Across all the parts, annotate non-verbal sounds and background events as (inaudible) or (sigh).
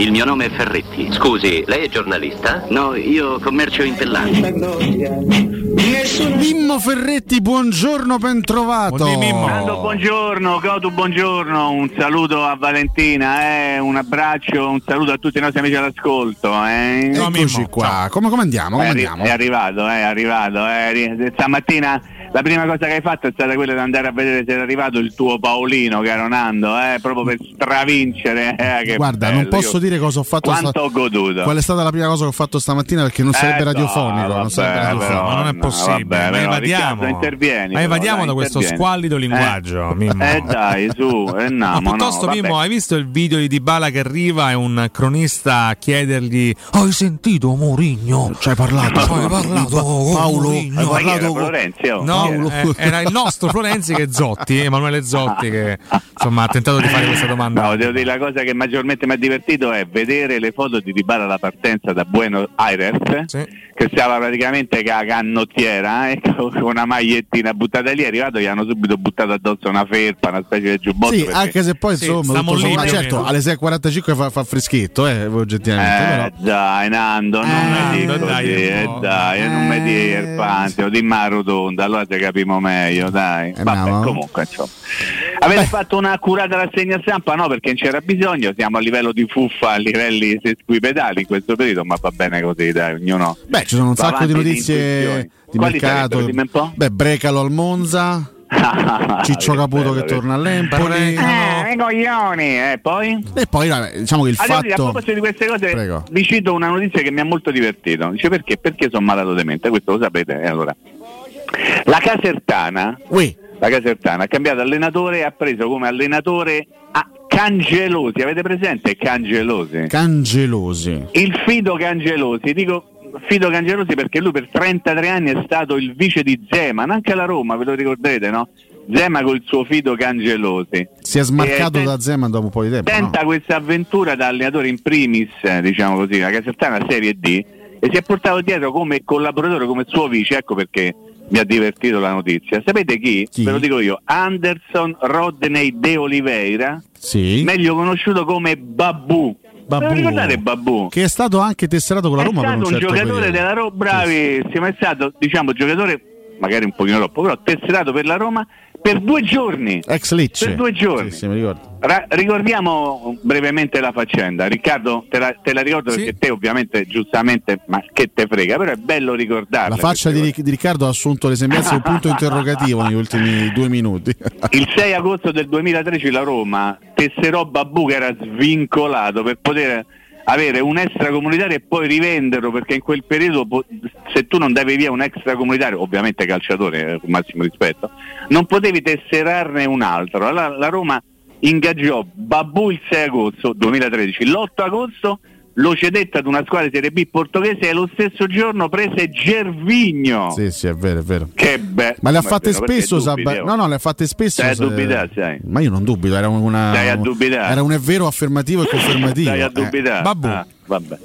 Il mio nome è Ferretti. Scusi, lei è giornalista? No, io commercio in pellanti. Mimmo Ferretti, buongiorno, ben trovato. Buondì, Mimmo. Buongiorno, Cotu, buongiorno, un saluto a Valentina, eh, un abbraccio, un saluto a tutti i nostri amici all'ascolto. Eh. No, Eccoci Mimmo, qua. ciao. Come, come andiamo? Come È, arri- andiamo? è arrivato, è arrivato. È arri- stamattina la prima cosa che hai fatto è stata quella di andare a vedere se era arrivato il tuo Paolino, caro Nando, eh, proprio per stravincere. eh, Guarda, bello. non posso dire cosa ho fatto Quanto sta- ho goduto. Qual è stata la prima cosa che ho fatto stamattina perché non sarebbe Eh, radiofonico. no, non sarebbe vabbè, radiofonico. però, Ma non è no, possibile, vabbè, ma evadiamo. Intervieni, ma evadiamo dai, da questo intervieni. squallido linguaggio, Eh. (laughs) Mimmo. Eh dai, su, eh, (laughs) no, Ma piuttosto, no, Mimmo, vabbè. hai visto il video di Dybala che arriva e un cronista a chiedergli Hai sentito Mourinho? Ci hai parlato? (laughs) Hai parlato Paolo, hai parlato con- Florenzi, oh? No, Chi era? eh, era il nostro (laughs) Florenzi che Zotti, Emanuele Zotti, che insomma ha tentato di fare questa domanda. No, devo dire la cosa che maggiormente mi ha divertito è vedere le foto di Dybala alla partenza da Buenos Aires Sì. che stava praticamente con la canottiera eh, (laughs) con una magliettina buttata lì, è arrivato gli hanno subito buttato addosso una felpa, una specie di giubbotto Sì, perché- anche se poi Sì, insomma, tutto lì o certo, alle 6.45 fa, fa freschetto, eh, oggettivamente. Eh, però. dai Nando, non Eh, mi dico dai, così, eh, un po'. dai, eh, non mi Eh, dire panteo, dimmi la rotonda, allora ci capiamo meglio, dai. Eh, Vabbè, no. comunque, insomma. Avete fatto una accurata rassegna stampa? No, perché non c'era bisogno, siamo a livello di fuffa, a livelli sesquipedali in questo periodo, ma va bene così, dai, ognuno... Beh, ci sono un sacco di di notizie di Quali mercato. sarebbero? Dimmi un po'. Beh, Brecalo al Monza, (laughs) Ciccio Caputo che torna all'Empoli. Eh, i coglioni, eh, poi? E poi vabbè, diciamo che il devo dire, a fatto. proposito di queste cose, Prego. vi cito una notizia che mi ha molto divertito. Dice perché? Perché sono malato di mente, questo lo sapete. eh, allora. La Casertana, Ui, la Casertana ha cambiato allenatore e ha preso come allenatore a Cangelosi. Avete presente Cangelosi? Cangelosi. Il Fido Cangelosi, dico Fido Cangelosi perché lui per 33 anni è stato il vice di Zeman, anche alla Roma, ve lo ricorderete, no? Zeman con il suo Fido Cangelosi. Si è smarcato Eh, da Zeman dopo un po' di tempo. tenta no? questa avventura da allenatore in primis, diciamo così, la Casertana Serie D e si è portato dietro come collaboratore, come suo vice, ecco perché mi ha divertito la notizia. Sapete chi? Chi? Ve lo dico io, Anderson Rodney De Oliveira, Sì. meglio conosciuto come Babù. Babù. Ricordate Babù? Che è stato anche tesserato con la è Roma per stato un certo giocatore periodo. della Roma, bravissimo, è stato diciamo giocatore magari un pochino troppo, però tesserato per la Roma per due giorni. Ex Lecce. Per due giorni. Sì, sì. Ra- ricordiamo brevemente la faccenda. Riccardo, te la, te la ricordo Sì. perché te ovviamente giustamente, ma che te frega, però è bello ricordarla. La faccia di, di Riccardo ha assunto le sembianze di un punto (laughs) interrogativo negli ultimi due minuti. (laughs) Il 6 agosto del 2013 la Roma tesserò Babù che era svincolato per poter avere un extracomunitario e poi rivenderlo perché in quel periodo po- se tu non davi via un extracomunitario, ovviamente calciatore eh, con massimo rispetto, non potevi tesserarne un altro. Allora la Roma ingaggiò Babù il 6 agosto 2013, l'8 agosto lo cedette ad una squadra di Serie B portoghese e lo stesso giorno prese Gervigno. sì, sì, è vero, è vero. Che bello. Ma le ha fatte spesso, dubiti, Sab- oh? no, no, le ha fatte spesso. Stai a dubitare, sai. Ma io non dubito, era una. Stai a dubitare. Era un è vero affermativo e confermativo. Stai a eh. dubitare. Babù. Ah, vabbè.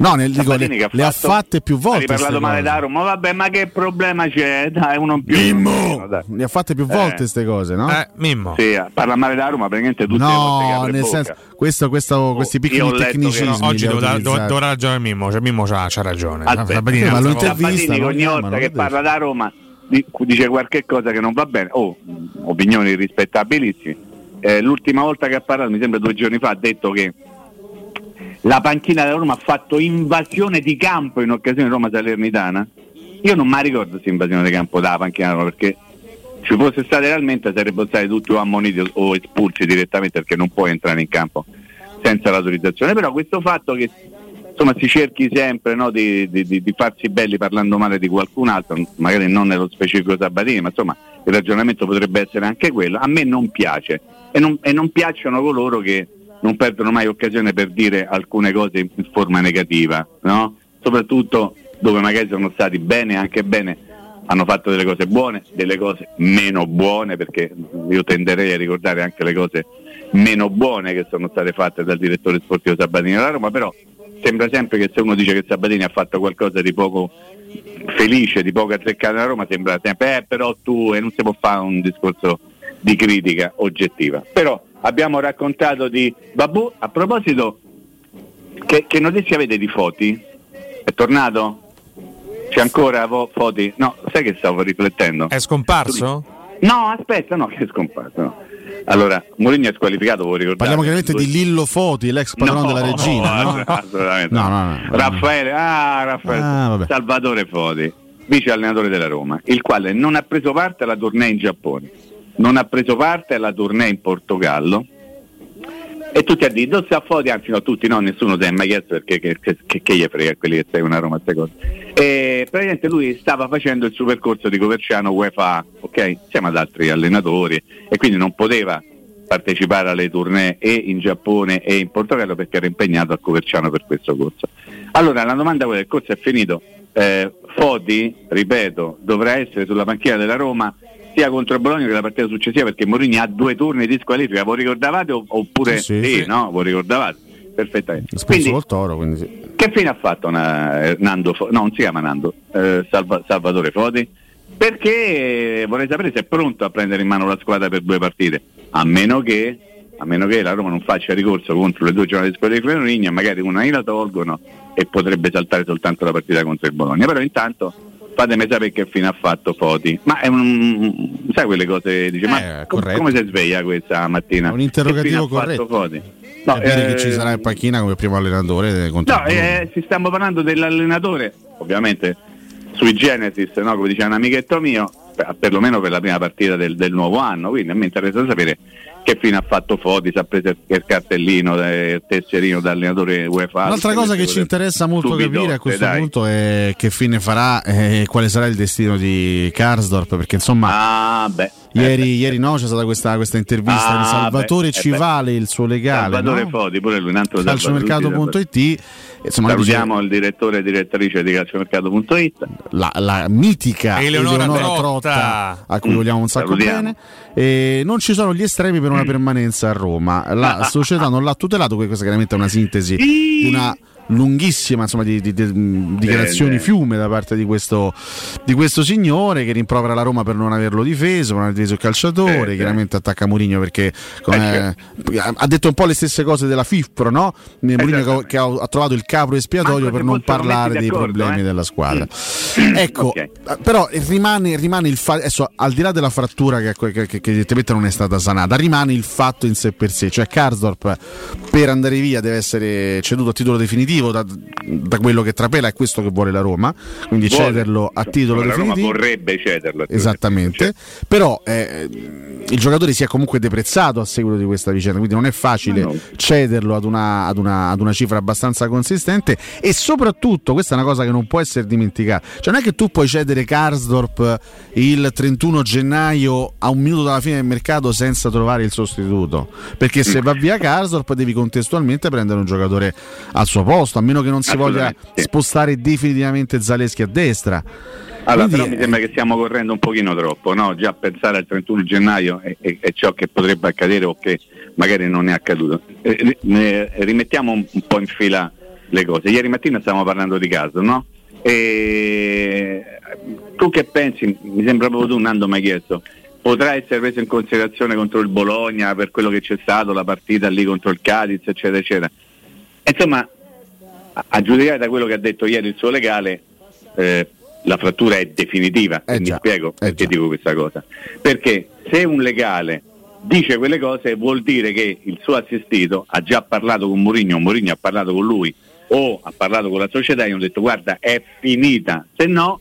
No, nel, dico, le, che le ha fatto- fatte più volte. Hai parlato male da Roma, vabbè, ma che problema c'è? Dai, uno in più. Mimmo! Dai. Le ha fatte più volte Eh. queste cose, no? Eh, Mimmo. Sì, parla male da Roma praticamente tutte le volte che no, nel bocca. senso, questo, questo- questi io piccoli tecnicismi. No, oggi li ha devo da- utilizzati. dov- dovrà ragionare Mimmo, cioè Mimmo c'ha, c'ha ragione. Sabatini, Eh, ma lo intervista, ogni volta che parla da Roma di- dice qualche cosa che non va bene. Oh, opinioni rispettabilissime. Eh, l'ultima volta che ha parlato, mi sembra due giorni fa, ha detto che la panchina della Roma ha fatto invasione di campo in occasione di Roma Salernitana. Io non mi ricordo questa invasione di campo dalla panchina della Roma perché ci fosse stata realmente sarebbero stati tutti o ammoniti o- espulsi direttamente perché non puoi entrare in campo senza l'autorizzazione. Però questo fatto che insomma si cerchi sempre no, di- di- di farsi belli parlando male di qualcun altro, magari non nello specifico Sabatini, ma insomma il ragionamento potrebbe essere anche quello, a me non piace e non, e non piacciono coloro che non perdono mai occasione per dire alcune cose in forma negativa, no? soprattutto dove magari sono stati bene, anche bene, hanno fatto delle cose buone, delle cose meno buone, perché io tenderei a ricordare anche le cose meno buone che sono state fatte dal direttore sportivo Sabatini della Roma, però sembra sempre che se uno dice che Sabatini ha fatto qualcosa di poco felice, di poco azzeccato nella Roma, sembra sempre, eh però tu, e non si può fare un discorso di critica oggettiva. Però abbiamo raccontato di Babù, a proposito Che, che notizie avete di Foti? È tornato? C'è ancora Vo- Foti? No, sai che stavo riflettendo? È scomparso? No, aspetta, no, (laughs) che è scomparso. no. Allora, Mourinho è squalificato, voi ricordate? Parliamo chiaramente di Lillo Foti, l'ex padrone della regina. No? assolutamente No, no. no, no, no. Raffaele, ah, Raffaele Ah. Salvatore Foti, vice allenatore della Roma, il quale non ha preso parte alla tournée in Giappone, non ha preso parte alla tournée in Portogallo. E tutti a dire, dove sta Foti? Anzi, no, tutti no, nessuno si è mai chiesto perché che, che, che, gli frega quelli che seguono a Roma queste cose. E praticamente lui stava facendo il suo percorso di Coverciano UEFA, ok? Insieme ad altri allenatori e quindi non poteva partecipare alle tournée e in Giappone e in Portogallo perché era impegnato a Coverciano per questo corso. Allora la domanda è il corso è finito, eh, Foti, ripeto, dovrà essere sulla panchina della Roma sia contro il Bologna che la partita successiva perché Mourinho ha due turni di squalifica, voi ricordavate oppure Sì, sì. sì, no? Voi ricordavate? Perfettamente. Spesso Quindi, col toro, quindi sì. che fine ha fatto na- eh, Nando no, non si chiama Nando, eh, Salva- Salvatore Foti? Perché eh, vorrei sapere se è pronto a prendere in mano la squadra per due partite, a meno che, a meno che la Roma non faccia ricorso contro le due giornate di squadra di Mourinho e magari una la tolgono e potrebbe saltare soltanto la partita contro il Bologna. Però intanto fatemi sapere che fine ha fatto Foti. Ma è un sai quelle cose, dice, Eh, ma corretto. come si sveglia questa mattina? È un interrogativo corretto. Foti? No, Eh, dire eh, che ci sarà in panchina come primo allenatore eh, No, eh, si stiamo parlando dell'allenatore, ovviamente sui Genesis, no? come diceva un amichetto mio, per- perlomeno per la prima partita del, del nuovo anno, quindi a me interessa sapere che fine ha fatto Foti, si ha preso il cartellino, eh, il tesserino da allenatore UEFA. Un'altra cosa che ci interessa molto capire a questo dai. punto è che fine farà e quale sarà il destino di Karsdorp, perché insomma Ah, beh. ieri, eh, ieri no, c'è stata questa, questa intervista Ah, di Salvatore beh, eh, ci beh. vale il suo legale. Salvatore no? Foti, pure lui, un altro calciomercato.it insomma lui dice- Salutiamo il direttore e direttrice di calciomercato.it. la, la mitica Eleonora Eleonora, Trotta. Trotta, a cui Mm, vogliamo un sacco salutiamo. bene e non ci sono gli estremi per una permanenza a Roma. La (laughs) società non l'ha tutelato questa chiaramente è una sintesi di una lunghissima insomma, di, di- di- mh, dichiarazioni fiume da parte di questo, di questo signore che rimprovera la Roma per non averlo difeso, per non aver difeso il calciatore, Eh, chiaramente attacca Mourinho perché come- Eh, ha detto un po' le stesse cose della FIFPRO, no? Mourinho che ha, ha trovato il capro espiatorio per non parlare dei problemi eh. della squadra. (coughs) Ecco, Ok. eh, però rimane, rimane il fatto, adesso al di là della frattura che, che, che, che evidentemente non è stata sanata, rimane il fatto in sé per sé, cioè Karsdorp per andare via deve essere ceduto a titolo definitivo da, da quello che trapela, è questo che vuole la Roma, quindi Vuole. cederlo a titolo La Roma definitivo. vorrebbe cederlo. Esattamente, però eh, il giocatore si è comunque deprezzato a seguito di questa vicenda, quindi non è facile no. cederlo ad una, ad, una, ad una cifra abbastanza consistente e soprattutto, questa è una cosa che non può essere dimenticata, cioè non è che tu puoi cedere Karsdorp il 31 gennaio a un minuto dalla fine del mercato senza trovare il sostituto, perché se va via Karsdorp devi contestualmente prendere un giocatore al suo posto, a meno che non si voglia spostare definitivamente Zaleschi a destra. Allora, Quindi, però mi sembra che stiamo correndo un pochino troppo, no? Già pensare al 31 gennaio è, è- è ciò che potrebbe accadere o che magari non è accaduto. Eh, rimettiamo un, un po' in fila le cose. Ieri mattina stavamo parlando di caso, no? E tu che pensi? Mi sembra proprio tu, Nando, mi hai chiesto. Potrà essere preso in considerazione contro il Bologna per quello che c'è stato, la partita lì contro il Cadiz, eccetera, eccetera. Insomma, a- giudicare da quello che ha detto ieri il suo legale, eh, la frattura è definitiva. Eh mi spiego eh perché dico questa cosa. Perché se un legale dice quelle cose vuol dire che il suo assistito ha già parlato con Mourinho, Mourinho ha parlato con lui o ha parlato con la società e hanno detto guarda è finita, se no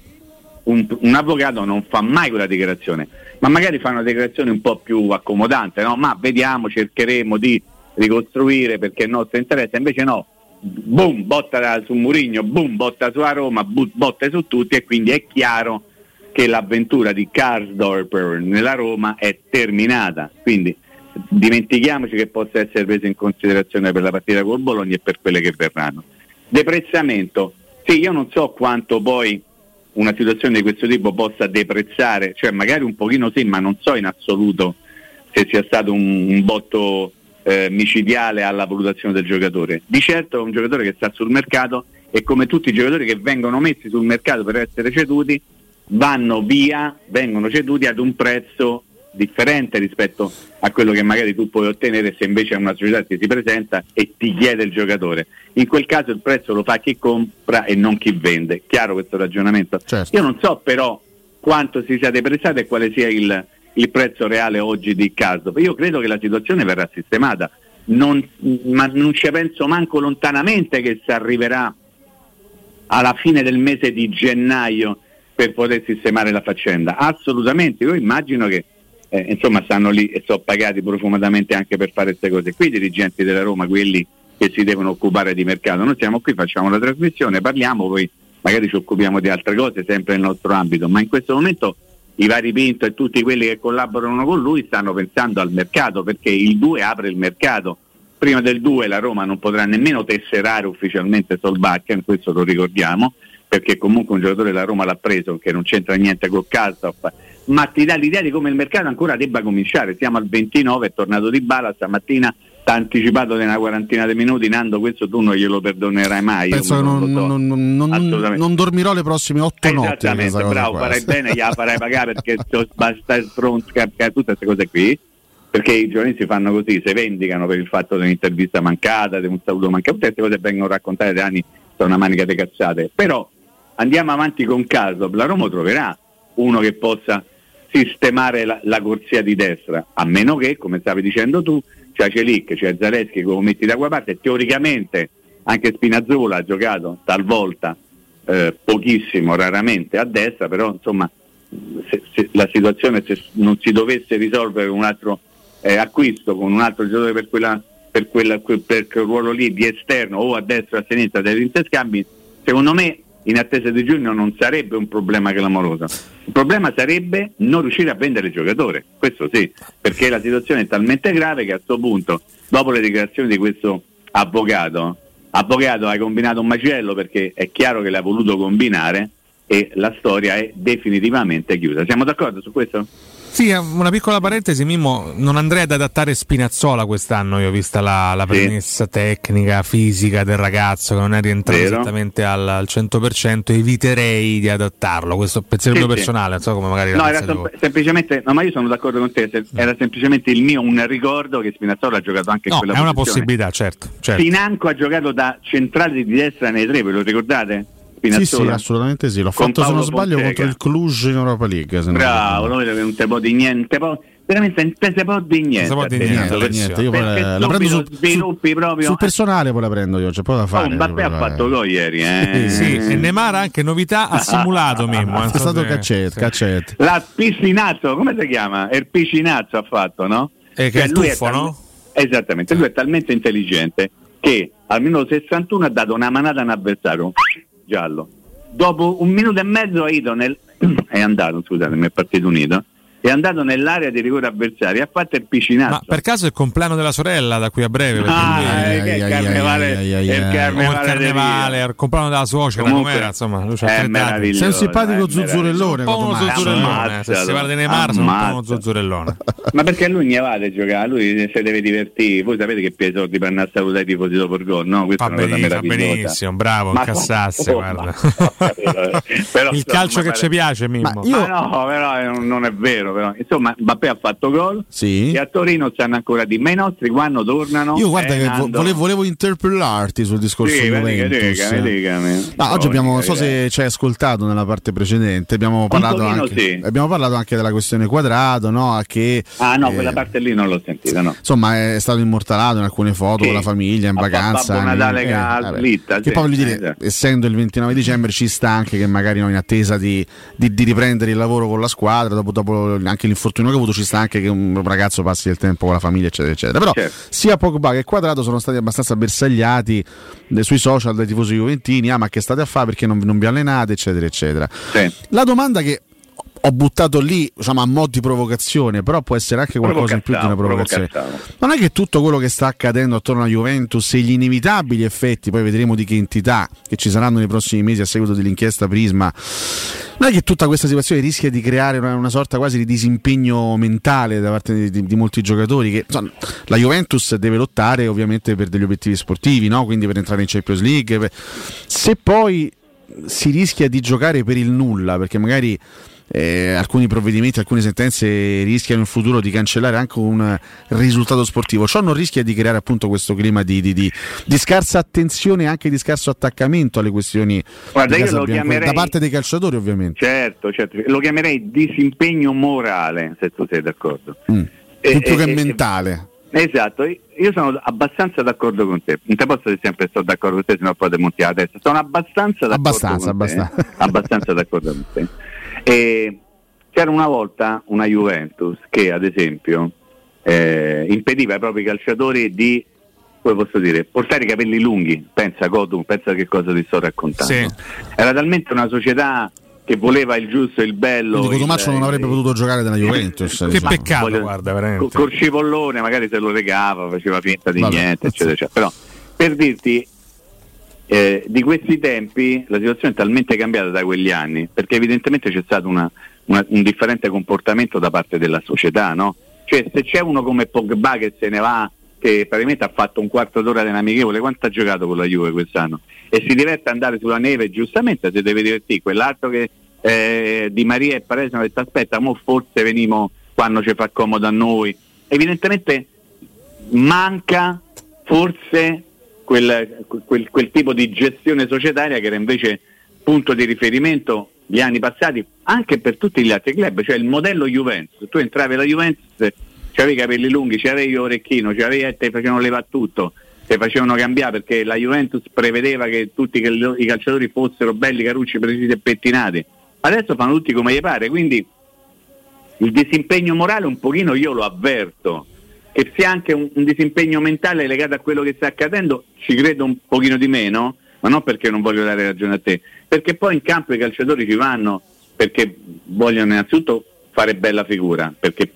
un, un avvocato non fa mai quella dichiarazione, ma magari fa una dichiarazione un po' più accomodante, no? ma vediamo, cercheremo di ricostruire perché è il nostro interesse, invece no, boom, botta su Murigno, boom, botta su Roma, botte su tutti e quindi è chiaro che l'avventura di Karsdorp nella Roma è terminata, quindi dimentichiamoci che possa essere preso in considerazione per la partita col Bologna e per quelle che verranno. Deprezzamento, sì, io non so quanto poi una situazione di questo tipo possa deprezzare, cioè magari un pochino sì, ma non so in assoluto se sia stato un, un botto eh, micidiale alla valutazione del giocatore. Di certo è un giocatore che sta sul mercato e come tutti i giocatori che vengono messi sul mercato per essere ceduti, vanno via, vengono ceduti ad un prezzo differente rispetto a quello che magari tu puoi ottenere se invece una società ti si presenta e ti chiede il giocatore. In quel caso il prezzo lo fa chi compra e non chi vende. Chiaro questo ragionamento? Certo. Io non so però quanto si sia deprezzato e quale sia il, il prezzo reale oggi di Casdorp. Io credo che la situazione verrà sistemata, non, ma non ci penso manco lontanamente che si arriverà alla fine del mese di gennaio per poter sistemare la faccenda. Assolutamente, io immagino che eh, insomma stanno lì e sono pagati profumatamente anche per fare queste cose. Qui i dirigenti della Roma, quelli che si devono occupare di mercato, noi siamo qui, facciamo la trasmissione, parliamo, poi magari ci occupiamo di altre cose sempre nel nostro ambito, ma in questo momento i vari Pinto e tutti quelli che collaborano con lui stanno pensando al mercato perché il 2 apre il mercato. Prima del 2 la Roma non potrà nemmeno tesserare ufficialmente Solbakken, questo lo ricordiamo, perché comunque un giocatore della Roma l'ha preso che non c'entra niente col Calzop, ma ti dà l'idea di come il mercato ancora debba cominciare. Siamo al 29, è tornato di bala stamattina t'ha anticipato di una quarantina di minuti, Nando, questo tu non glielo perdonerai mai. Penso che non, non, non, non, dormirò le prossime otto notti. Esattamente, bravo, farai bene, gliela farai pagare perché (laughs) basta stronzare tutte queste cose qui. Perché i giornalisti fanno così, si vendicano per il fatto di un'intervista mancata, di un saluto mancato, tutte queste cose vengono raccontate da anni, sono una manica di cazzate. Però andiamo avanti con caso, la Roma troverà uno che possa sistemare la, la corsia di destra, a meno che, come stavi dicendo tu, c'è Celic, c'è Zaleschi che lo metti da quella parte, teoricamente anche Spinazzola ha giocato talvolta eh, pochissimo, raramente a destra, però insomma se, se la situazione se non si dovesse risolvere un altro eh, acquisto, con un altro giocatore per, quella, per, quella, per quel ruolo lì di esterno o a destra o a sinistra dei interscambi, secondo me in attesa di giugno non sarebbe un problema clamoroso. Il problema sarebbe non riuscire a vendere il giocatore, questo sì, perché la situazione è talmente grave che a questo punto, dopo le dichiarazioni di questo avvocato, avvocato hai combinato un macello perché è chiaro che l'ha voluto combinare e la storia è definitivamente chiusa. Siamo d'accordo su questo? Sì, una piccola parentesi, Mimmo, non andrei ad adattare Spinazzola quest'anno, io ho vista la, la premessa sì. tecnica, fisica del ragazzo che non è rientrato Vero. esattamente al, al, 100%, eviterei di adattarlo, questo pensiero sì, mio sì. personale, non so come magari... No, era sem- semplicemente, no, ma io sono d'accordo con te, era semplicemente il mio un ricordo che Spinazzola ha giocato anche no, in quella è posizione. una possibilità, certo. certo. Financo ha giocato da centrale di destra nei tre, ve lo ricordate? Spinazzola. Sì, sì, assolutamente sì. L'ho fatto, se non sbaglio, Fonseca. contro il Cluj in Europa League. Bravo, lo vedo che non te può di niente. Po- veramente non te può di niente. Non di niente, niente, niente. Io la, la prendo sul, sul, proprio, sul personale, poi la prendo io. C'è poco da fare. Oh, Mbappé ha fatto gol ieri. Eh. sì, e Neymar anche novità ha simulato (laughs) Mimmo. È stato Caccet, Caccet. La piscinazzo, come si chiama? Il piscinazzo ha fatto, no? E che cioè, è tuffo, tal- no? Esattamente, lui è talmente intelligente che al minuto 61 ha dato una manata a un avversario giallo. Dopo un minuto e mezzo Aito (clears throat) nel... è andato, scusatemi, è partito unito è andato nell'area di rigore avversaria ha fatto il piscinato. Ma per caso è il compleanno della sorella da qui a breve? Ah, è il carnevale, il carnevale, il compleanno della suocera, com'era, insomma, lui è meraviglioso. Sei un simpatico zuzzurellone. Un po' uno zuzzurellone, se si parla di Neymar sono un po' uno zuzzurellone. Ma perché lui ne va a giocare, lui si deve divertire. Voi sapete che piace soldi per andare a salutare i tifosi dopo il gol, no? Questa una cosa meravigliosa. benissimo, bravo, incassasse, guarda. (laughs) Il calcio che ci piace, Mimmo. Ma no, però non è vero vero, però insomma Mbappé ha fatto gol sì. e a Torino stanno ancora di ma i nostri quando tornano io guarda che vo- volevo, volevo, interpellarti sul discorso sì, Juventus dica, dica, ah, oggi abbiamo non so se ci hai ascoltato nella parte precedente abbiamo parlato, anche, sì. abbiamo parlato anche della questione quadrato no? che, ah no eh, quella parte lì non l'ho sentita no. insomma è stato immortalato in alcune foto con la famiglia in vacanza Babbo Natale eh, vabbè, slitta, che poi voglio dire esatto. essendo il 29 dicembre ci sta anche che magari noi in attesa di, di, di riprendere il lavoro con la squadra dopo, dopo anche l'infortunio che ha avuto ci sta anche che un ragazzo passi del tempo con la famiglia eccetera eccetera però certo. sia Pogba che Quadrato sono stati abbastanza bersagliati sui social dai tifosi juventini ah ma che state a fare perché non, non vi allenate eccetera eccetera sì. la domanda che ho buttato lì diciamo, a mo' di provocazione, però può essere anche qualcosa in più di una provocazione. Non è che tutto quello che sta accadendo attorno alla Juventus e gli inevitabili effetti, poi vedremo di che entità che ci saranno nei prossimi mesi a seguito dell'inchiesta Prisma, non è che tutta questa situazione rischia di creare una, una sorta quasi di disimpegno mentale da parte di, di, di molti giocatori che insomma, la Juventus deve lottare ovviamente per degli obiettivi sportivi, no? quindi per entrare in Champions League. Se poi si rischia di giocare per il nulla, perché magari eh, alcuni provvedimenti, alcune sentenze rischiano in futuro di cancellare anche un risultato sportivo. Ciò non rischia di creare appunto questo clima di, di, di, di scarsa attenzione e anche di scarso attaccamento alle questioni Guarda, chiamerei, da parte dei calciatori ovviamente. Certo, certo, lo chiamerei disimpegno morale, se tu sei d'accordo. Mm. E, più che e, mentale. Esatto, io sono abbastanza d'accordo con te. Non ti posso dire sempre sto d'accordo con te, se no poi ti monti la testa. Sono abbastanza d'accordo abbastanza, con abbastanza. te. abbastanza d'accordo con te. E c'era una volta una Juventus che, ad esempio, eh, impediva ai propri calciatori di come posso dire, portare i capelli lunghi. Pensa Godu, pensa che cosa ti sto raccontando. Sì. Era talmente una società che voleva il giusto e il bello. Quindi Cotumaccio non avrebbe potuto giocare nella Juventus. che diciamo. peccato, Voglio, guarda, veramente. Col cipollone magari se lo regava, faceva finta di Vabbè, niente, eccetera, eccetera. Però per dirti, eh, di questi tempi la situazione è talmente cambiata da quegli anni, perché evidentemente c'è stato una, una, un differente comportamento da parte della società, no? Cioè se c'è uno come Pogba che se ne va che praticamente ha fatto un quarto d'ora dell'amichevole, quanto ha giocato con la Juve quest'anno? E si diverte ad andare sulla neve, giustamente si deve divertire, quell'altro che eh, Di Maria e Paredes hanno detto aspetta, mo forse venimo quando ci fa comodo a noi. Evidentemente manca forse quel, quel, quel tipo di gestione societaria che era invece punto di riferimento gli anni passati anche per tutti gli altri club, cioè il modello Juventus. Tu entravi alla Juventus c'avevi i capelli lunghi, c'avevi l'orecchino, c'avevi e te facevano levare tutto, te facevano cambiare perché la Juventus prevedeva che tutti i calciatori fossero belli, carucci, precisi e pettinati. Adesso fanno tutti come gli pare, quindi il disimpegno morale un pochino io lo avverto, che sia anche un, un disimpegno mentale legato a quello che sta accadendo, ci credo un pochino di meno, ma non perché non voglio dare ragione a te, perché poi in campo i calciatori ci vanno perché vogliono innanzitutto fare bella figura, perché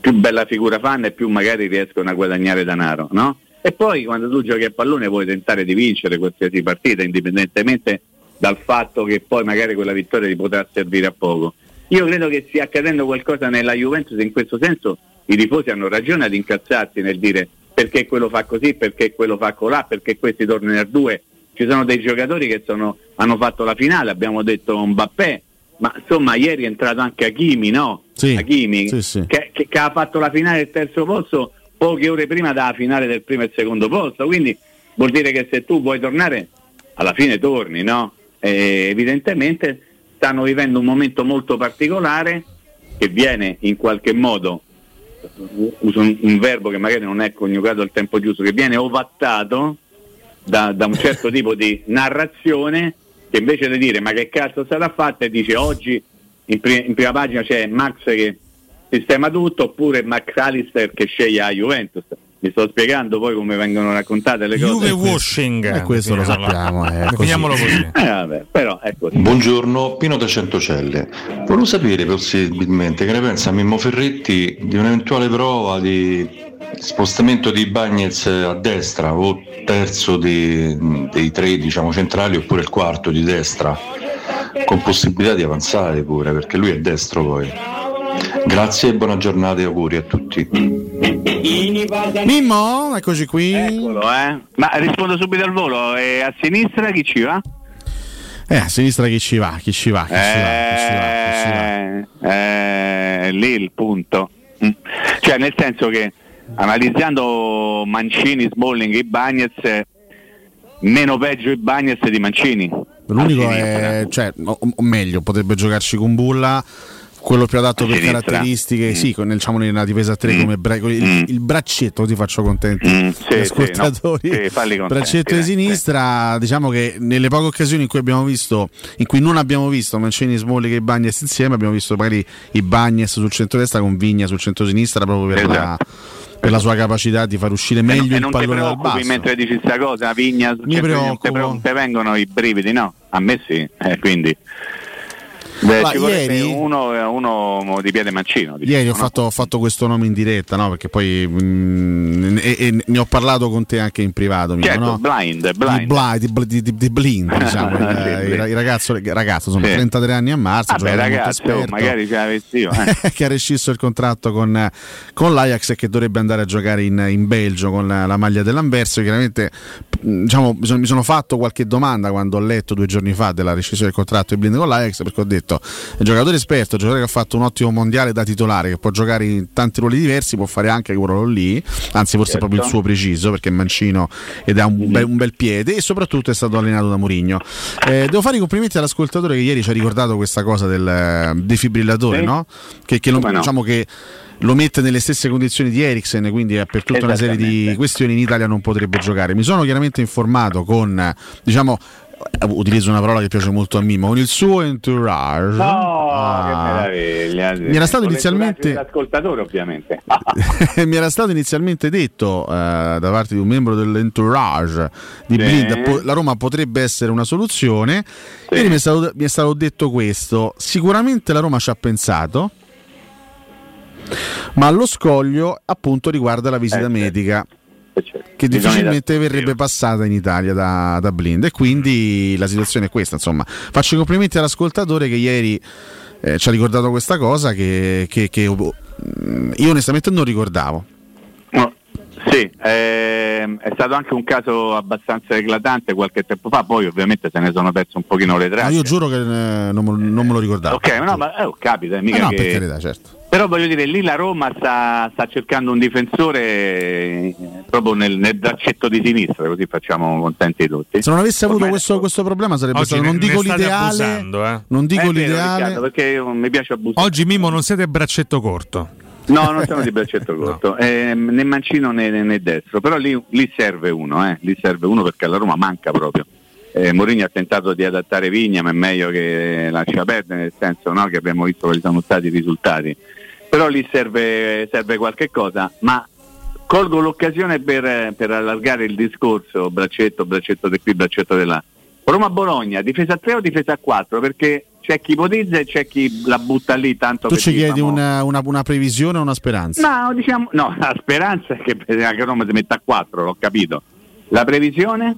più bella figura fanno e più magari riescono a guadagnare denaro, no? E poi quando tu giochi a pallone puoi tentare di vincere qualsiasi partita, indipendentemente dal fatto che poi magari quella vittoria ti potrà servire a poco. Io credo che stia accadendo qualcosa nella Juventus in questo senso i tifosi hanno ragione ad incazzarsi nel dire perché quello fa così, perché quello fa colà, perché questi tornano a due. Ci sono dei giocatori che sono, hanno fatto la finale, abbiamo detto Mbappé, ma insomma ieri è entrato anche Hakimi, no? Sì, Hakimi, sì, sì. Che, che, che, ha fatto la finale del terzo posto poche ore prima della finale del primo e secondo posto, quindi vuol dire che se tu vuoi tornare alla fine torni, no? E evidentemente stanno vivendo un momento molto particolare che viene in qualche modo, uso un, un verbo che magari non è coniugato al tempo giusto, che viene ovattato da, da un certo tipo di narrazione che invece di dire ma che cazzo stata fatta? e dice oggi in, pri- in prima pagina c'è Max che sistema tutto oppure McAllister che sceglie la Juventus mi sto spiegando poi come vengono raccontate le cose. Juve washing. E eh, questo lo sappiamo eh, definiamolo così, (laughs) eh, vabbè, però così. buongiorno Pino da Centocelle volevo sapere possibilmente che ne pensa Mimmo Ferretti di un'eventuale prova di spostamento di Bagnez a destra o terzo di, dei tre diciamo, centrali oppure il quarto di destra con possibilità di avanzare pure perché lui è destro poi. Grazie e buona giornata e auguri a tutti Mimmo eccoci qui Eccolo, eh. ma rispondo subito al volo e a sinistra chi ci va? Eh, a sinistra chi ci va, chi ci va, chi ci va, chi ci va, chi ci va. Eh, eh, lì il punto. Mm. Cioè, nel senso che analizzando Mancini, Smalling e Bagnez, meno peggio i Bagnez di Mancini. L'unico è, cioè, o, o meglio, potrebbe giocarci con Bulla quello più adatto per sinistra. caratteristiche, mm. sì, con, diciamo nella difesa 3 mm. come bra- il, mm. il, braccetto, ti faccio contenti mm. sì, gli ascoltatori. Sì, no. sì, braccetto di sinistra, sì. diciamo che nelle poche occasioni in cui abbiamo visto, in cui non abbiamo visto Mancini, Smolli e Bagnes insieme, abbiamo visto magari i Bagnes sul centro-destra con Vigna sul centro-sinistra proprio per esatto. la per la sua capacità di far uscire meglio il pallone dal basso. mentre dici questa cosa, Vigna, mi preoccupo. Te vengono i brividi, no? A me sì, eh, quindi Beh, ci ieri, uno, uno, di piede mancino. Diciamo, ieri ho, no? fatto, ho, fatto, questo nome in diretta, no? perché poi mh, mm, e, e ne ho parlato con te anche in privato. Certo, no? blind, blind. Di, di, di, di blind, (laughs) diciamo, il, il, il, ragazzo, ragazzo insomma, sì. 33 anni a marzo. Vabbè, ragazzo, magari ce l'avessi io. Eh. (laughs) che ha rescisso il contratto con, con, l'Ajax e che dovrebbe andare a giocare in, in Belgio con la, la maglia dell'Anverso. Chiaramente diciamo, mi sono fatto qualche domanda quando ho letto due giorni fa della rescissione del contratto di Blind con l'Ajax perché ho detto detto, è un giocatore esperto, giocatore che ha fatto un ottimo mondiale da titolare, che può giocare in tanti ruoli diversi, può fare anche quel ruolo lì, anzi forse certo. è proprio il suo preciso perché è mancino ed ha un bel, un bel piede e soprattutto è stato allenato da Mourinho. Eh, devo fare i complimenti all'ascoltatore che ieri ci ha ricordato questa cosa del eh, defibrillatore, sì. no? Che, che, lo, no? diciamo che lo mette nelle stesse condizioni di Eriksen, quindi per tutta una serie di questioni in Italia non potrebbe giocare. Mi sono chiaramente informato con, diciamo, utilizzo una parola che piace molto a Mimmo con il suo entourage no ah, che meraviglia mi era stato inizialmente l'ascoltatore ovviamente (laughs) mi era stato inizialmente detto uh, da parte di un membro dell'entourage di sì. Blind la Roma potrebbe essere una soluzione sì. ieri mi è, stato, mi è stato detto questo sicuramente la Roma ci ha pensato ma lo scoglio appunto riguarda la visita eh, medica certo. Che difficilmente verrebbe passata in Italia da, da, Blind e quindi la situazione è questa insomma faccio i complimenti all'ascoltatore che ieri eh, ci ha ricordato questa cosa che, che, che io onestamente non ricordavo no. Sì, ehm, è stato anche un caso abbastanza eclatante qualche tempo fa, poi ovviamente se ne sono perso un pochino le tracce. Ma io giuro che eh, non, non, me lo ricordavo. Ok, no, ma eh, capita, mica eh no, che... per carità, certo. Però voglio dire, lì la Roma sta, sta cercando un difensore eh, proprio nel, nel, braccetto di sinistra, così facciamo contenti tutti. Se non avesse avuto questo, questo, problema sarebbe Oggi stato, non dico l'ideale, abusando, eh. non dico l'ideale. Riccardo, perché mi piace abusare. Oggi Mimo non siete braccetto corto. No, non sono di braccetto (laughs) corto, no. eh, né mancino né, né, né, destro, però lì, lì serve uno, eh. lì serve uno perché alla Roma manca proprio. Eh, Mourinho ha tentato di adattare Vigna, ma è meglio che lascia perdere, nel senso no, che abbiamo visto quali sono stati i risultati. Però lì serve, serve qualche cosa, ma colgo l'occasione per, per, allargare il discorso, braccetto, braccetto di qui, braccetto di là. Roma-Bologna, difesa 3 o difesa 4? Perché c'è chi ipotizza e c'è chi la butta lì tanto tu ci chiedi una, una, una, previsione o una speranza? No, diciamo, no, (laughs) la speranza è che anche Roma si metta a 4, l'ho capito. La previsione?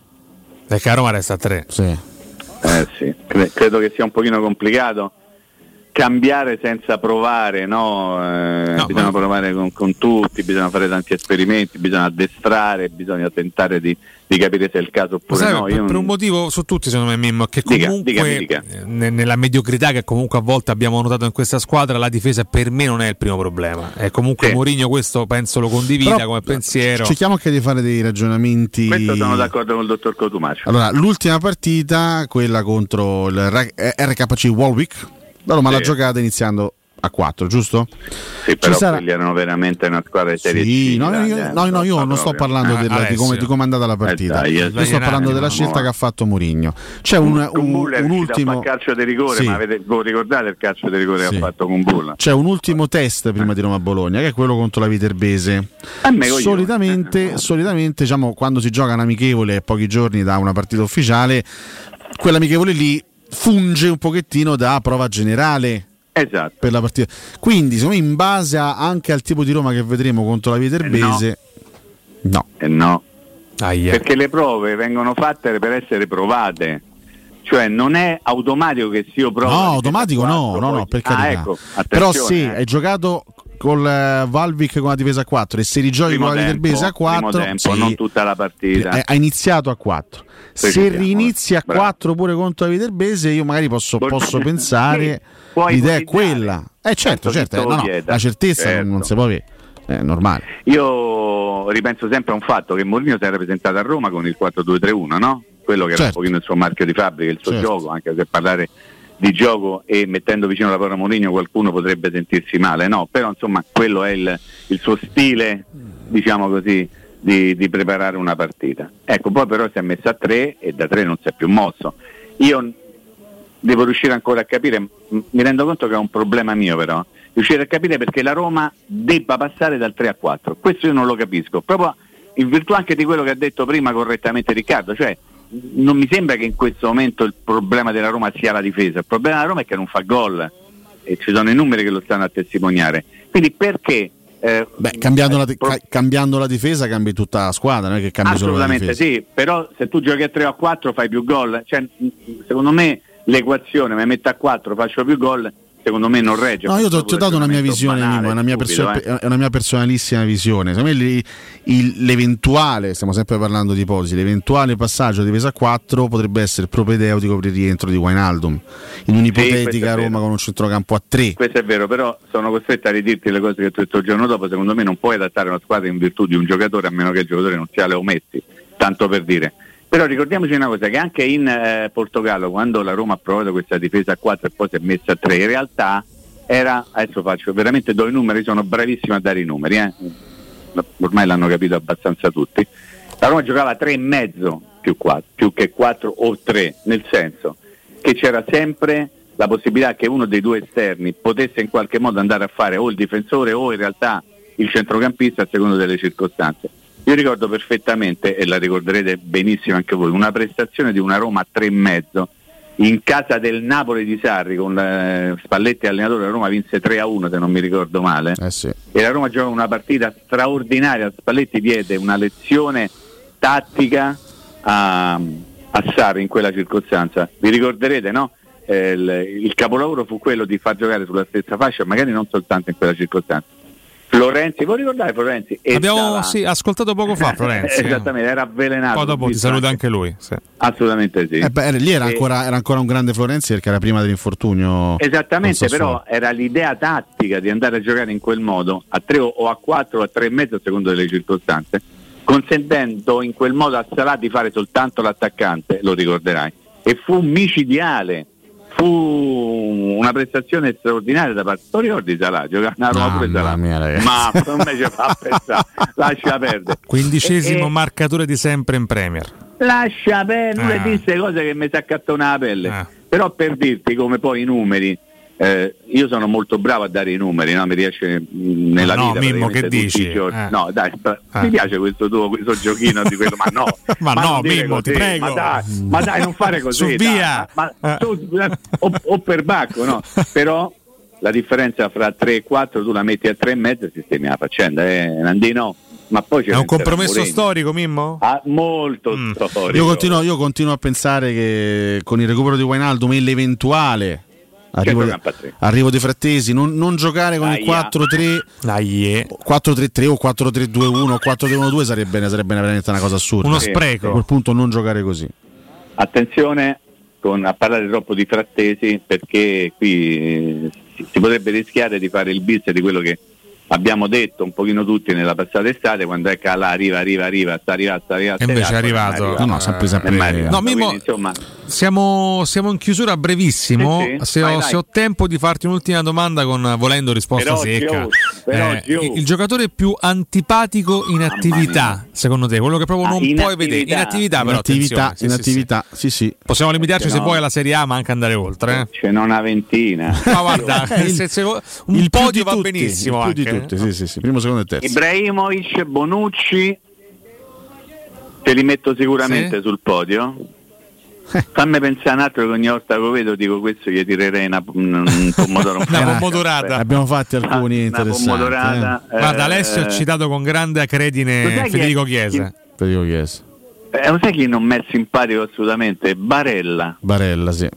È che Roma resta a 3. Sì. Eh sì, credo che sia un pochino complicato cambiare senza provare, no? Eh, no bisogna ma... provare con, con, tutti, bisogna fare tanti esperimenti, bisogna addestrare, bisogna tentare di, di capire se è il caso oppure sai, no. Per, per, un motivo su tutti secondo me Mimmo, che comunque dica, dica, dica. nella mediocrità che comunque a volte abbiamo notato in questa squadra la difesa per me non è il primo problema. È comunque sì. Mourinho questo penso lo condivida Però, come pensiero. Cerchiamo anche di fare dei ragionamenti. Questo sono d'accordo con il dottor Cotumaccio. Allora, l'ultima partita, quella contro il RKC Walwick la Roma sì. l'ha giocata iniziando a 4, giusto? Sì, però sarà... quelli erano veramente una squadra di serie sì, C. No, io, eh, no, no, io non sto parlando ah, della, di, come, di come è andata la partita. Eh, dai, io sto parlando della scelta che ha fatto Mourinho. C'è un, un, un, un ultimo calcio di rigore, sì. ma avete, voi ricordate il calcio di rigore sì. che ha fatto con Bulla? C'è un ultimo test prima di Roma Bologna, che è quello contro la Viterbese. Solitamente, solitamente diciamo, quando si gioca un amichevole pochi giorni da una partita ufficiale, quell'amichevole lì funge un pochettino da prova generale esatto. per la partita. Quindi, secondo me, in base a, anche al tipo di Roma che vedremo contro la Viterbese, eh no. no. Eh no. Ah, yeah. Perché le prove vengono fatte per essere provate. Cioè non è automatico che sia io provo. No, automatico 4, no, no, no, per ah, ecco, Però sì, eh. hai giocato col uh, Valvic con la difesa a 4 e se rigiochi con la Viterbese a 4 tempo, sì, non tutta la partita ha iniziato a 4 se rinizi a 4 pure contro la Viterbese io magari posso, posso (laughs) pensare l'idea è quella eh certo, certo, no, no, la certezza certo. non si può avere è normale io ripenso sempre a un fatto che Mourinho si era presentato a Roma con il 4-2-3-1 no? quello che certo. era un certo. pochino il suo marchio di fabbrica il suo certo. gioco anche se parlare di gioco e mettendo vicino la parola Mourinho qualcuno potrebbe sentirsi male, no, però insomma quello è il, il suo stile, diciamo così, di, di, preparare una partita. Ecco, poi però si è messo a tre e da tre non si è più mosso. Io devo riuscire ancora a capire, mi rendo conto che è un problema mio però, riuscire a capire perché la Roma debba passare dal 3 a 4. Questo io non lo capisco, proprio in virtù anche di quello che ha detto prima correttamente Riccardo, cioè non mi sembra che in questo momento il problema della Roma sia la difesa, il problema della Roma è che non fa gol e ci sono i numeri che lo stanno a testimoniare. Quindi perché eh, Beh, cambiando, la, pro... cambiando, la, difesa cambi tutta la squadra, non è che cambi solo la difesa. sì, però se tu giochi a 3 o a 4 fai più gol. Cioè, secondo me l'equazione mi metto a 4, faccio più gol, secondo me non regge. No, io ti ho dato una mia visione, banale, una mia stupido, perso- eh. è una mia personalissima visione. Secondo me il- il- l'eventuale, stiamo sempre parlando di ipotesi, l'eventuale passaggio di Pesa 4 potrebbe essere propedeutico per il rientro di Wijnaldum in un'ipotetica è Roma con un centrocampo a 3. Questo è vero, però sono costretto a ridirti le cose che tu hai detto il giorno dopo. Secondo me non puoi adattare una squadra in virtù di un giocatore a meno che il giocatore non sia Leo Messi, tanto per dire. Però ricordiamoci una cosa, che anche in eh, Portogallo, quando la Roma ha provato questa difesa a 4 e poi si è messa a 3, in realtà era, adesso faccio veramente do i numeri, sono bravissimo a dare i numeri, eh. ormai l'hanno capito abbastanza tutti. La Roma giocava 3 e mezzo più, 4, più che 4 o 3, nel senso che c'era sempre la possibilità che uno dei due esterni potesse in qualche modo andare a fare o il difensore o in realtà il centrocampista a seconda delle circostanze. Io ricordo perfettamente, e la ricorderete benissimo anche voi, una prestazione di una Roma a tre e mezzo in casa del Napoli di Sarri con eh, Spalletti allenatore, la Roma vinse 3 a 1 se non mi ricordo male Eh sì. e la Roma gioca una partita straordinaria. Spalletti diede una lezione tattica a, a Sarri in quella circostanza. Vi ricorderete, no? Eh, il, il capolavoro fu quello di far giocare sulla stessa fascia, magari non soltanto in quella circostanza. Florenzi, vuoi ricordare Florenzi? E Abbiamo sì, ascoltato poco fa (laughs) Florenzi. eh. Esattamente, era avvelenato. Poi dopo ti saluta anche- lui. sì. Assolutamente sì. Eh beh, era- lì era E- ancora, era ancora un grande Florenzi perché era prima dell'infortunio. Esattamente, però era l'idea tattica di andare a giocare in quel modo, a 3 o a 4 o a 3 e mezzo a seconda delle circostanze, consentendo in quel modo a Salah di fare soltanto l'attaccante, lo ricorderai. E fu micidiale, fu una prestazione straordinaria da parte. Lo ricordi Salah? Giocava una Roma pure mia, ragazzi. Ma non me ci fa pensare, (laughs) lascia perdere. Quindicesimo E- marcatore di sempre in Premier. Lascia perdere, Ah. disse cose che mi si accattonava la pelle. Ah. Però per dirti come poi i numeri, eh, io sono molto bravo a dare i numeri, no? mi riesce mh, nella Ma no, vita. Mimmo, che tutti i dici? giorni. Eh. No, dai, Ah. mi piace questo tuo questo giochino di quello, ma no. (laughs) Ma no, non dire Mimmo, ti così, prego. Ma dai, ma dai, non fare così. Via. ma- ma Eh. tu- o, o per bacco, no? Però la differenza fra 3 e 4 tu la metti a 3 e mezzo e sistemi la faccenda, eh, Nandino. Ma poi c'è È un compromesso storico, Mimmo? Ah, molto Mm. storico. Io continuo, io continuo a pensare che con il recupero di Wijnaldum e l'eventuale arrivo, a tre. arrivo di Frattesi, non, non giocare con il Aia. 4-3 Dai, eh. 4-3-3 o 4-3-2-1 o 4-3-1-2 sarebbe, sarebbe veramente una cosa assurda. Uno Sì. A spreco. quel punto non giocare così. Attenzione con- a parlare troppo di frattesi perché qui eh, si, si potrebbe rischiare di fare il bis di quello che abbiamo detto un pochino tutti nella passata estate quando è che là arriva, arriva, arriva, sta arrivando, sta arrivando. E invece è arrivato. No, no, sempre, sempre. No, Mimmo- Quindi, insomma, Siamo, siamo in chiusura brevissimo. Sì, sì. Se, Vai, ho, vai. se ho tempo di farti un'ultima domanda con volendo risposta Per oggi, secca. per Eh, oh. il, il giocatore più antipatico in attività, secondo te? Quello che proprio Ah, non puoi vedere. In attività. attività, in però. attività, sì, in attività, sì, sì. Possiamo limitarci Perché se no? vuoi alla Serie A, ma anche andare oltre. Eh? ce n'è una ventina. (laughs) Ma guarda, (laughs) Il- se- se- un il podio di va tutti, benissimo. Il più di anche, tutti, eh. sì, sì, sì. Primo, secondo e terzo. Ibrahimovic, Bonucci, te li metto sicuramente Sì? sul podio. (laughs) Fammi pensare un altro che ogni volta che lo vedo dico questo gli tirerei una, un, (laughs) pomodoro. un Una po' pomodorata. Abbiamo fatti alcuni una interessanti. pomodorata, eh. eh, Guarda, Alessio ha citato con grande acredine chi Federico Chiesa. Te dico Chiesa. Eh, lo sai chi non mi è simpatico assolutamente? Barella. Barella, sì.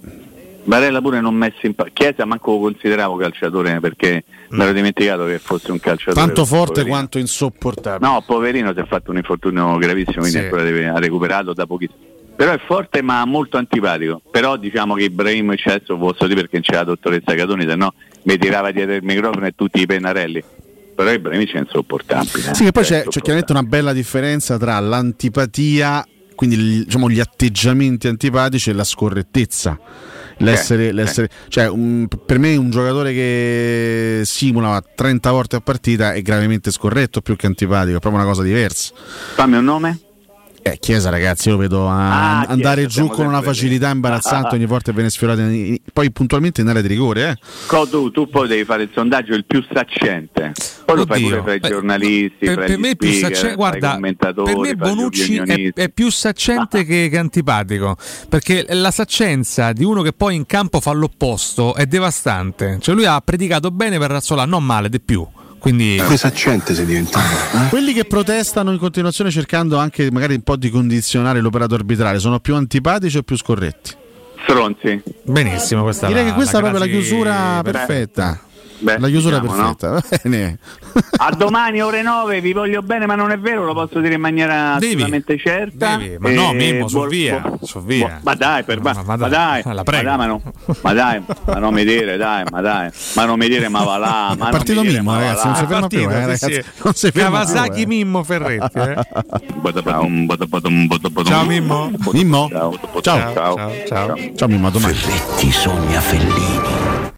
Barella pure non mi è simpatico. Chiesa manco lo consideravo calciatore perché mi ero dimenticato che fosse un calciatore. Tanto forte poverino. quanto insopportabile. No, poverino si è fatto un infortunio gravissimo, quindi Sì. ancora deve, ha recuperato da pochissimo. Però è forte ma molto antipatico. Però diciamo che Ibrahimovic adesso posso dire perché c'è la dottoressa Catoni, se no mi tirava dietro il microfono e tutti i pennarelli. Però Ibrahimovic è insopportabile. Sì, che poi Cioè, c'è, c'è chiaramente una bella differenza tra l'antipatia, quindi diciamo, gli atteggiamenti antipatici e la scorrettezza. L'essere, Eh, l'essere- cioè, un- per me un giocatore che simula 30 volte a partita è gravemente scorretto più che antipatico, è proprio una cosa diversa. Fammi un nome? Eh, Chiesa, ragazzi, io lo vedo a- Ah, andare Chiesa, giù con una sempre lì. facilità imbarazzante (laughs) ogni volta che viene sfiorato, in- poi puntualmente in area di rigore. Eh. Co- tu, tu poi devi fare il sondaggio il più saccente. Poi lo fai Oddio, pure fra i beh, giornalisti, per, per me è più speaker, sacce- fra i guarda, commentatori, per me Bonucci è, è più saccente che, che antipatico perché la saccenza di uno che poi in campo fa l'opposto è devastante cioè lui ha predicato bene per razzolare non male di più quindi Questo accente sei diventato. eh? Quelli che protestano in continuazione cercando anche magari un po' di condizionare l'operato arbitrale sono più antipatici o più scorretti? Stronzi. Benissimo, questa Direi la, che questa è proprio la chiusura perfetta. Beh, la chiusura diciamo, perfetta, bene. A domani ore 9, vi voglio bene, ma non è vero, lo posso dire in maniera Devi. assolutamente certa. Devi, ma no, E Mimmo, su buon- via, su via. buon- Ma dai, per Ma- ma, ma ma dai, dai, la prego. ma dai, ma, no, ma dai, ma non mi dire, dai, ma dai, ma non mi dire, ma va là, ma È partito dire, Mimmo, ragazzi, non si ferma più, Partito, eh, sì, ragazzi. sì. Non si ferma Kawasaki più, eh. Mimmo Ferretti. eh. Ciao Mimmo. Mimmo? Ciao. Ciao. Ciao, ciao, ciao. Ciao Mimmo, a domani. Ferretti sogna Fellini.